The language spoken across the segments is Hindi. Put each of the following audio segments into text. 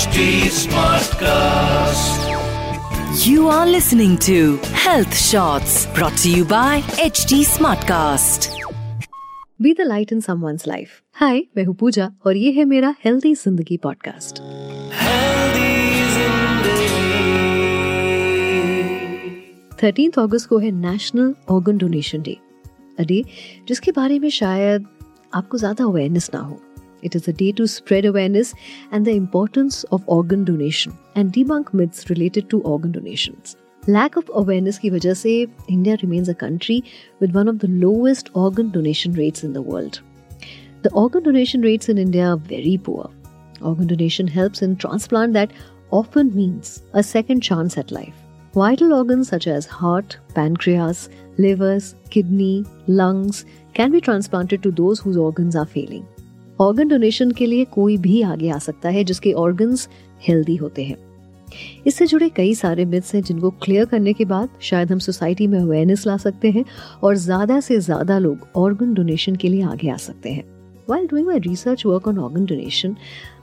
HD Smartcast. You are listening to Health Shots brought to you by HD Smartcast. Be the light in someone's life hi मैं हूँ पूजा और ये है मेरा हेल्दी ज़िंदगी पॉडकास्ट थर्टीन अगस्त को है national organ donation day a day जिसके बारे में शायद आपको ज़्यादा अवेयरनेस ना हो It is a day to spread awareness and the importance of organ donation and debunk myths related to organ donations lack of awareness की वजह से India remains a country with one of the lowest organ donation rates in the world The organ donation rates in India are very poor. Organ donation helps in transplant that often means a second chance at life. Vital organs such as heart, pancreas, livers, kidney, lungs can be transplanted to those whose organs are failing. Organ donation के लिए कोई भी आगे आ सकता है जिसके ऑर्गन हेल्दी होते हैं। इससे जुड़े कई सारे मिथ्स हैं जिनको क्लियर करने के बाद शायद हम सोसाइटी में अवेयरनेस ला सकते हैं और ज़्यादा से ज़्यादा लोग ऑर्गन डोनेशन के लिए आगे आ सकते हैं। While doing my research work on organ donation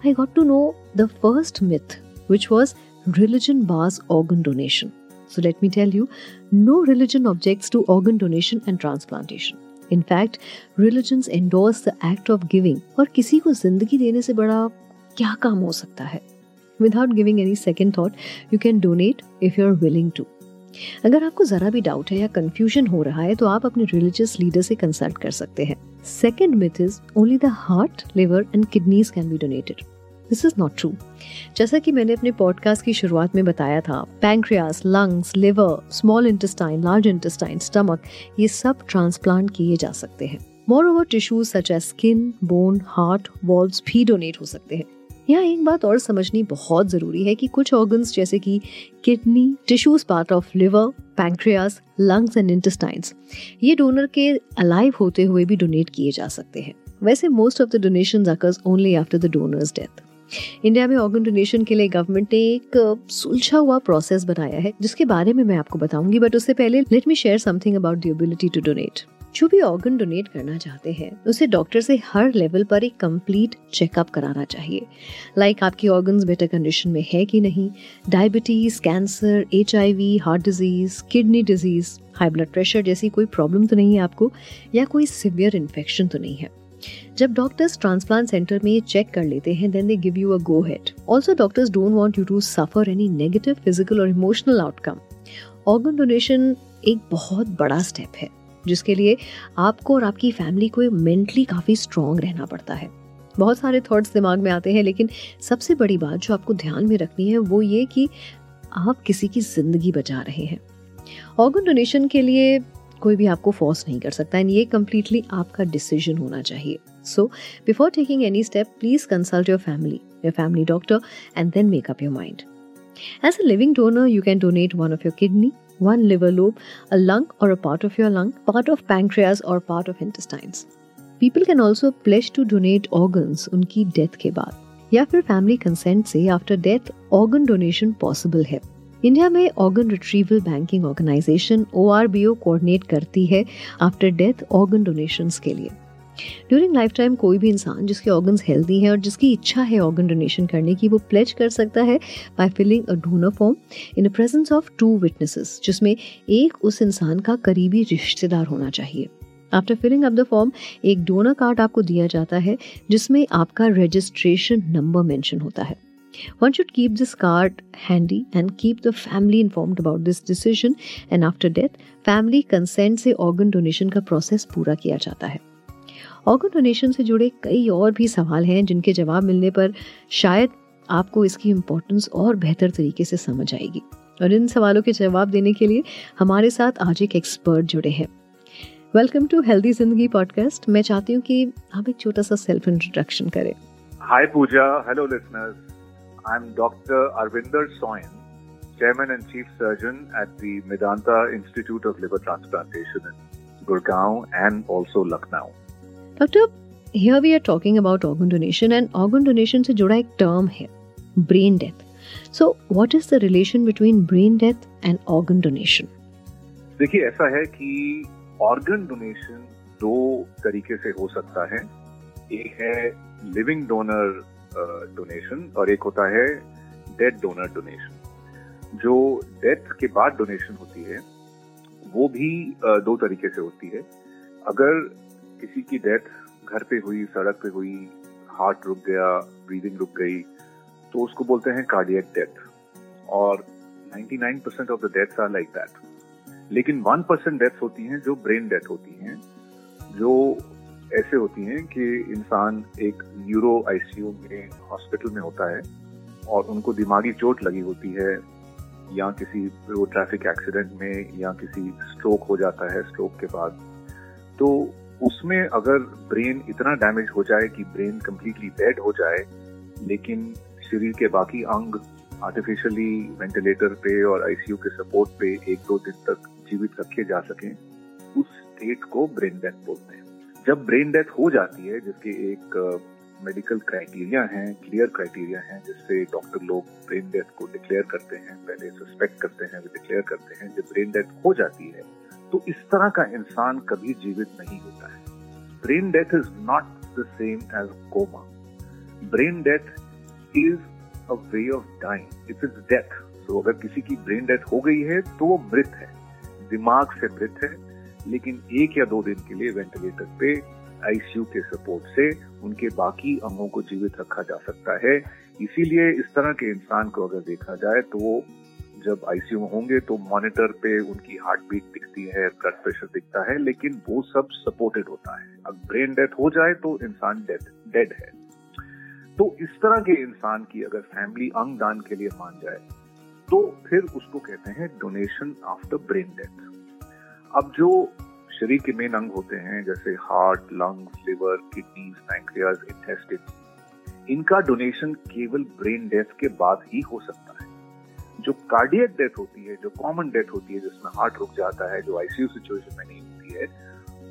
I got to know the first myth which was religion bars organ donation so let me tell you no religion objects to organ donation and transplantation Fact, religions endorse the act of giving और किसी को ज़िंदगी देने से बड़ा क्या काम हो सकता है? Without giving any second thought, you can donate if you are willing to. अगर आपको जरा भी डाउट है या कंफ्यूजन हो रहा है तो आप अपने रिलीजियस लीडर से कंसल्ट कर सकते हैं। Second myth is only the heart liver and kidneys can be donated this is not true जैसा कि मैंने अपने पॉडकास्ट की शुरुआत में बताया था pancreas lungs liver small intestine large intestine stomach ये सब ट्रांसप्लांट किए जा सकते हैं। Moreover tissues such as skin bone heart valve भी डोनेट हो सकते हैं। यहाँ एक बात और समझनी बहुत ज़रूरी है कि कुछ ऑर्गन्स जैसे कि kidney tissues part of liver pancreas lungs and intestines ये डोनर के अलाइव होते हुए भी डोनेट किए जा सकते हैं। वैसे most of the donation occurs only after the donor's death India में ऑर्गन डोनेशन के लिए गवर्नमेंट ने एक सुलझा हुआ प्रोसेस बनाया है, जिसके बारे में मैं आपको बताऊँगी बट उससे पहले let me share something about the ability to donate जो भी ऑर्गन डोनेट करना चाहते हैं, उसे डॉक्टर से हर लेवल पर एक कंप्लीट चेकअप कराना चाहिए। लाइक like, आपकी ऑर्गन्स बेटर कंडीशन में है कि नहीं? Diabetes cancer HIV heart disease kidney disease high blood pressure जैसी कोई प्रॉब्लम तो नहीं है आपको, या कोई सिवियर इन्फेक्शन तो नहीं है। जब डॉक्टर्स ट्रांसप्लांट सेंटर में चेक कर लेते हैं then they give you a go ahead also doctors don't want you to suffer any negative physical और इमोशनल आउटकम ऑर्गन डोनेशन एक बहुत बड़ा स्टेप है, जिसके लिए आपको और आपकी फैमिली को मेंटली काफ़ी स्ट्रांग रहना पड़ता है। बहुत सारे थॉट्स दिमाग में आते हैं, लेकिन सबसे बड़ी बात जो आपको ध्यान में रखनी है, वो ये कि आप किसी की ज़िंदगी बचा रहे हैं। ऑर्गन डोनेशन के लिए कोई भी आपको फोर्स नहीं कर सकता एंड ये कम्प्लीटली आपका डिसीज़न होना चाहिए। So before taking any step please consult your family your family doctor and then make up your mind as a living donor you can donate one of your kidney one liver lobe a lung और a part of your lung part of pancreas और part of intestines people can also pledge to donate organs उनकी डेथ के बाद, या फिर फैमिली कंसेंट से after death organ donation possible है। इंडिया में organ retrieval banking organization O R B O coordinate करती है आफ्टर डेथ ऑर्गन डोनेशन के लिए। ड्यूरिंग लाइफ टाइम कोई भी इंसान जिसके ऑर्गन्स हेल्दी हैं और जिसकी इच्छा है ऑर्गन डोनेशन करने की, वो प्लेज कर सकता है by filling a donor form in the presence of two witnesses जिसमें एक उस इंसान का करीबी रिश्तेदार होना चाहिए। After filling up the form एक डोनर कार्ड आपको दिया जाता है, जिसमें आपका रजिस्ट्रेशन नंबर मेंशन होता है। One should keep this card handy and keep the family informed about this decision. And after death, family consent से organ donation का process पूरा किया जाता है। ऑर्गन डोनेशन से जुड़े कई और भी सवाल हैं जिनके जवाब मिलने पर शायद आपको इसकी इम्पोर्टेंस और बेहतर तरीके से समझ आएगी। और इन सवालों के जवाब देने के लिए हमारे साथ आज एक एक्सपर्ट जुड़े हैं। Welcome to Healthy Zindagi podcast मैं चाहती हूँ कि आप एक छोटा सा सेल्फ इंट्रोडक्शन करें। Hi Pooja. Hello listeners I am doctor Arvinder Soin chairman and chief surgeon at the Medanta Institute of Liver Transplantation in Gurgaon and also Lucknow. Doctor here we are talking about organ donation and organ donation से जुड़ा एक टर्म है brain death so what is the relation between brain death and organ donation देखिए ऐसा है कि ऑर्गन डोनेशन दो तरीके से हो सकता है एक है लिविंग डोनर डोनेशन और एक होता है डेड डोनर डोनेशन जो डेथ के बाद डोनेशन होती है, वो भी दो तरीके से होती है। अगर किसी की डेथ घर पे हुई, सड़क पे हुई हार्ट रुक गया ब्रीदिंग रुक गई तो उसको बोलते हैं कार्डियक डेथ और 99% of the deaths are like that लेकिन 1% डेथ्स होती हैं जो ब्रेन डेथ होती हैं, जो ऐसे होती हैं कि इंसान एक न्यूरो आईसीयू में, हॉस्पिटल में होता है और उनको दिमागी चोट लगी होती है या किसी वो ट्रैफ़िक एक्सीडेंट में या किसी स्ट्रोक हो जाता है, स्ट्रोक के बाद। तो उसमें अगर ब्रेन इतना डैमेज हो जाए कि ब्रेन कंप्लीटली डेड हो जाए, लेकिन शरीर के बाकी अंग आर्टिफिशियली वेंटिलेटर पे और आईसीयू के सपोर्ट पे एक दो दिन तक जीवित रखे जा सकें, उस स्टेट को ब्रेन डेथ बोलते हैं। जब ब्रेन डेथ हो जाती है, जिसके एक मेडिकल क्राइटेरिया हैं क्लियर क्राइटेरिया हैं, जिससे डॉक्टर लोग ब्रेन डेथ को डिक्लेयर करते हैं, पहले सस्पेक्ट करते हैं डिक्लेयर करते हैं, जब ब्रेन डेथ हो जाती है तो इस तरह का इंसान कभी जीवित नहीं होता है। Brain death is not the same as coma brain death is a way of dying it is death तो अगर किसी की ब्रेन डेथ हो गई है तो वो मृत है। दिमाग से मृत है लेकिन एक या दो दिन के लिए वेंटिलेटर पे आईसीयू के सपोर्ट से उनके बाकी अंगों को जीवित रखा जा सकता है। इसीलिए इस तरह के इंसान को अगर देखा जाए तो वो जब आईसीयू में होंगे तो मॉनिटर पे उनकी हार्ट बीट दिखती है, ब्लड प्रेशर दिखता है, लेकिन वो सब सपोर्टेड होता है। अब ब्रेन डेथ हो जाए तो इंसान डेड डेड है। तो इस तरह के इंसान की अगर फैमिली अंग दान के लिए मान जाए तो फिर उसको कहते हैं डोनेशन आफ्टर ब्रेन डेथ अब जो शरीर के मेन अंग होते हैं, जैसे heart lungs liver kidneys pancreas intestine इनका डोनेशन केवल ब्रेन डेथ के बाद ही हो सकता है। जो कार्डियक डेथ होती है, जो कॉमन डेथ होती है, जिसमें हार्ट रुक जाता है, जो आईसीयू सिचुएशन में नहीं होती है,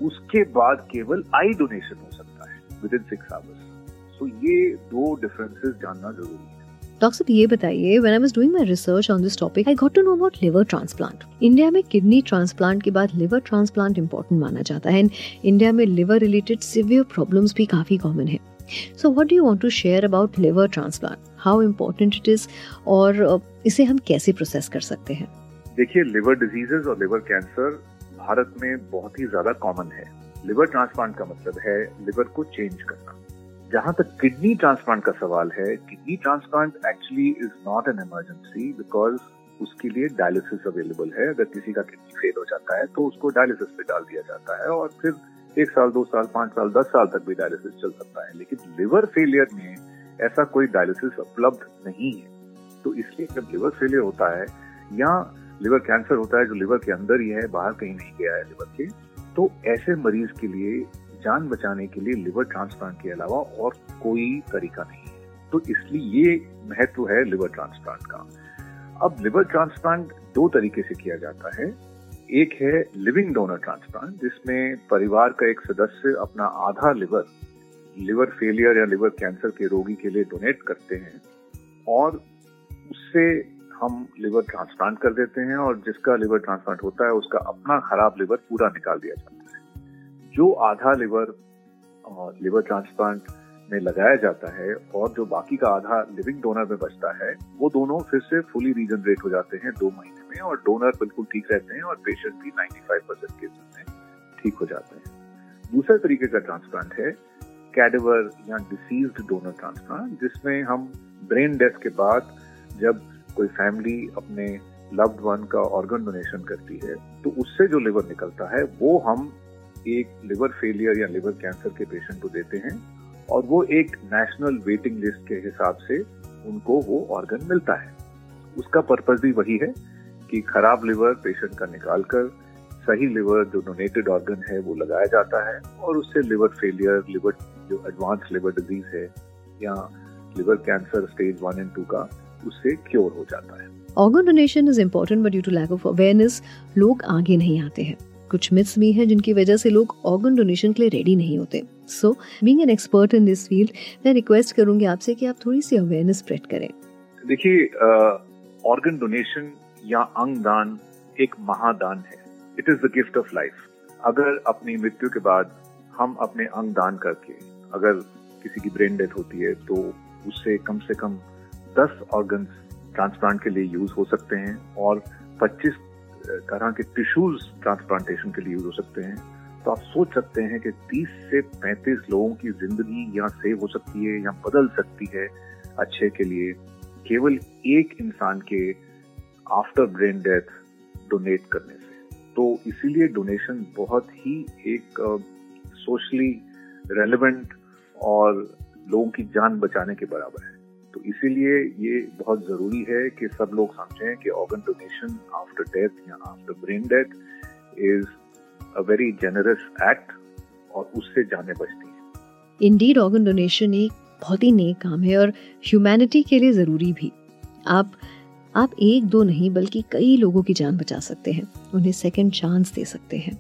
उसके बाद केवल आई डोनेशन हो सकता है within six hours so ये दो डिफरेंसेस जानना ज़रूरी है। डॉक्टर ये बताइए when I was doing my research on this topic I got to know about liver transplant India में किडनी ट्रांसप्लांट के बाद लिवर ट्रांसप्लांट इंपॉर्टेंट माना जाता है इंडिया में लिवर रिलेटेड सिवियर प्रॉब्लम्स भी काफ़ी कॉमन है. So what do you want to share about liver transplant how important it is और इसे हम कैसे प्रोसेस कर सकते हैं? देखिए लिवर डिजीजेस और लिवर कैंसर भारत में बहुत ही ज़्यादा कॉमन है. लिवर ट्रांसप्लांट का मतलब है लिवर को चेंज करना. जहाँ तक किडनी ट्रांसप्लांट का सवाल है, kidney transplant actually is not an emergency because उसके लिए डायलिसिस अवेलेबल है। अगर किसी का किडनी फेल हो जाता है तो उसको डायलिसिस पे डाल दिया जाता है और फिर एक साल, दो साल, पाँच साल, दस साल तक भी डायलिसिस चल सकता है। लेकिन लिवर फेलियर में ऐसा कोई डायलिसिस उपलब्ध नहीं है। तो इसलिए जब लिवर फेलियर होता है या लिवर कैंसर होता है, जो लिवर के अंदर ही है, बाहर कहीं नहीं गया है लिवर के तो ऐसे मरीज़ के लिए जान बचाने के लिए लिवर ट्रांसप्लांट के अलावा और कोई तरीका नहीं है। तो इसलिए ये महत्व है लिवर ट्रांसप्लांट का। अब लिवर ट्रांसप्लांट दो तरीके से किया जाता है। एक है लिविंग डोनर ट्रांसप्लांट जिसमें परिवार का एक सदस्य अपना आधा लिवर लिवर फेलियर या लिवर कैंसर के रोगी के लिए डोनेट करते हैं और उससे हम लिवर ट्रांसप्लांट कर देते हैं और जिसका लिवर ट्रांसप्लांट होता है, उसका अपना खराब लिवर पूरा निकाल दिया जाता है। जो आधा लिवर लिवर ट्रांसप्लांट में लगाया जाता है और जो बाकी का आधा लिविंग डोनर में बचता है, वो दोनों फिर से फुली रीजनरेट हो जाते हैं दो महीने में और डोनर बिल्कुल ठीक रहते हैं और पेशेंट भी 95 परसेंट केसेस में ठीक हो जाते हैं। दूसरे तरीके का ट्रांसप्लांट है कैडवर या डिसीज डोनर ट्रांसप्लांट जिसमें हम ब्रेन डेथ के बाद जब कोई फैमिली अपने लव्ड वन का ऑर्गन डोनेशन करती है तो उससे जो लिवर निकलता है, वो हम एक लिवर फेलियर या लिवर कैंसर के पेशेंट को देते हैं और वो एक नेशनल वेटिंग लिस्ट के हिसाब से उनको वो ऑर्गन मिलता है। उसका पर्पज भी वही है कि खराब लिवर पेशेंट का निकाल कर सही लिवर जो डोनेटेड ऑर्गन है वो लगाया जाता है और उससे लिवर फेलियर लिवर जो एडवांस लिवर डिज़ीज़ है या liver cancer stage one and two का उससे क्योर हो जाता है। Organ donation is important but due to lack of awareness लोग आगे नहीं आते हैं। कुछ मिथ्स भी हैं जिनकी वजह से लोग ऑर्गन डोनेशन के लिए रेडी नहीं होते। So being an expert in this field मैं रिक्वेस्ट करूँगी आपसे कि आप थोड़ी सी अवेयरनेस स्प्रेड करें। देखिए ऑर्गन डोनेशन या अंग दान एक महादान है। It is the gift of life अगर अपनी मृत्यु के बाद हम अपने अंग दान करके अगर किसी की ब्रेन डेथ होती है तो उससे कम से कम 10 ऑर्गन्स ट्रांसप्लांट के लिए यूज़ हो सकते हैं और 25 तरह के टिश्यूज ट्रांसप्लांटेशन के लिए यूज़ हो सकते हैं। तो आप सोच सकते हैं कि 30 से 35 लोगों की ज़िंदगी यहाँ सेव हो सकती है या बदल सकती है अच्छे के लिए। केवल एक इंसान के आफ्टर ब्रेन डेथ डोनेट करने से। तो इसीलिए डोनेशन बहुत ही एक सोशली रेलेवेंट और लोगों की जान बचाने के बराबर है। तो इसीलिए ये बहुत ज़रूरी है कि सब लोग समझें कि ऑर्गन डोनेशन आफ्टर डेथ या after brain death is a very generous act और उससे जाने बचती है। इंडीड ऑर्गन डोनेशन एक बहुत ही नेक काम है और ह्यूमैनिटी के लिए ज़रूरी भी। आप आप एक दो नहीं, बल्कि कई लोगों की जान बचा सकते हैं। उन्हें सेकंड चांस दे सकते हैं।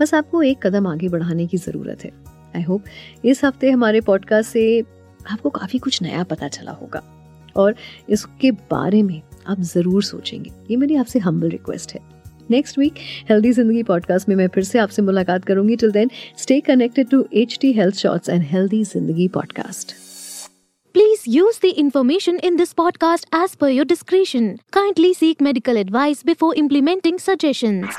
बस आपको एक कदम आगे बढ़ाने की ज़रूरत है। आई होप इस हफ़्ते हमारे पॉडकास्ट से आपको काफ़ी कुछ नया पता चला होगा। और इसके बारे में आप ज़रूर सोचेंगे। ये मेरी आपसे हम्बल रिक्वेस्ट है। Next week Healthy Zindagi podcast में मैं फिर से आपसे मुलाकात करूँगी। Till then stay connected to H T health shorts and Healthy Zindagi podcast Please use the information in this podcast as per your discretion. Kindly seek medical advice before implementing suggestions.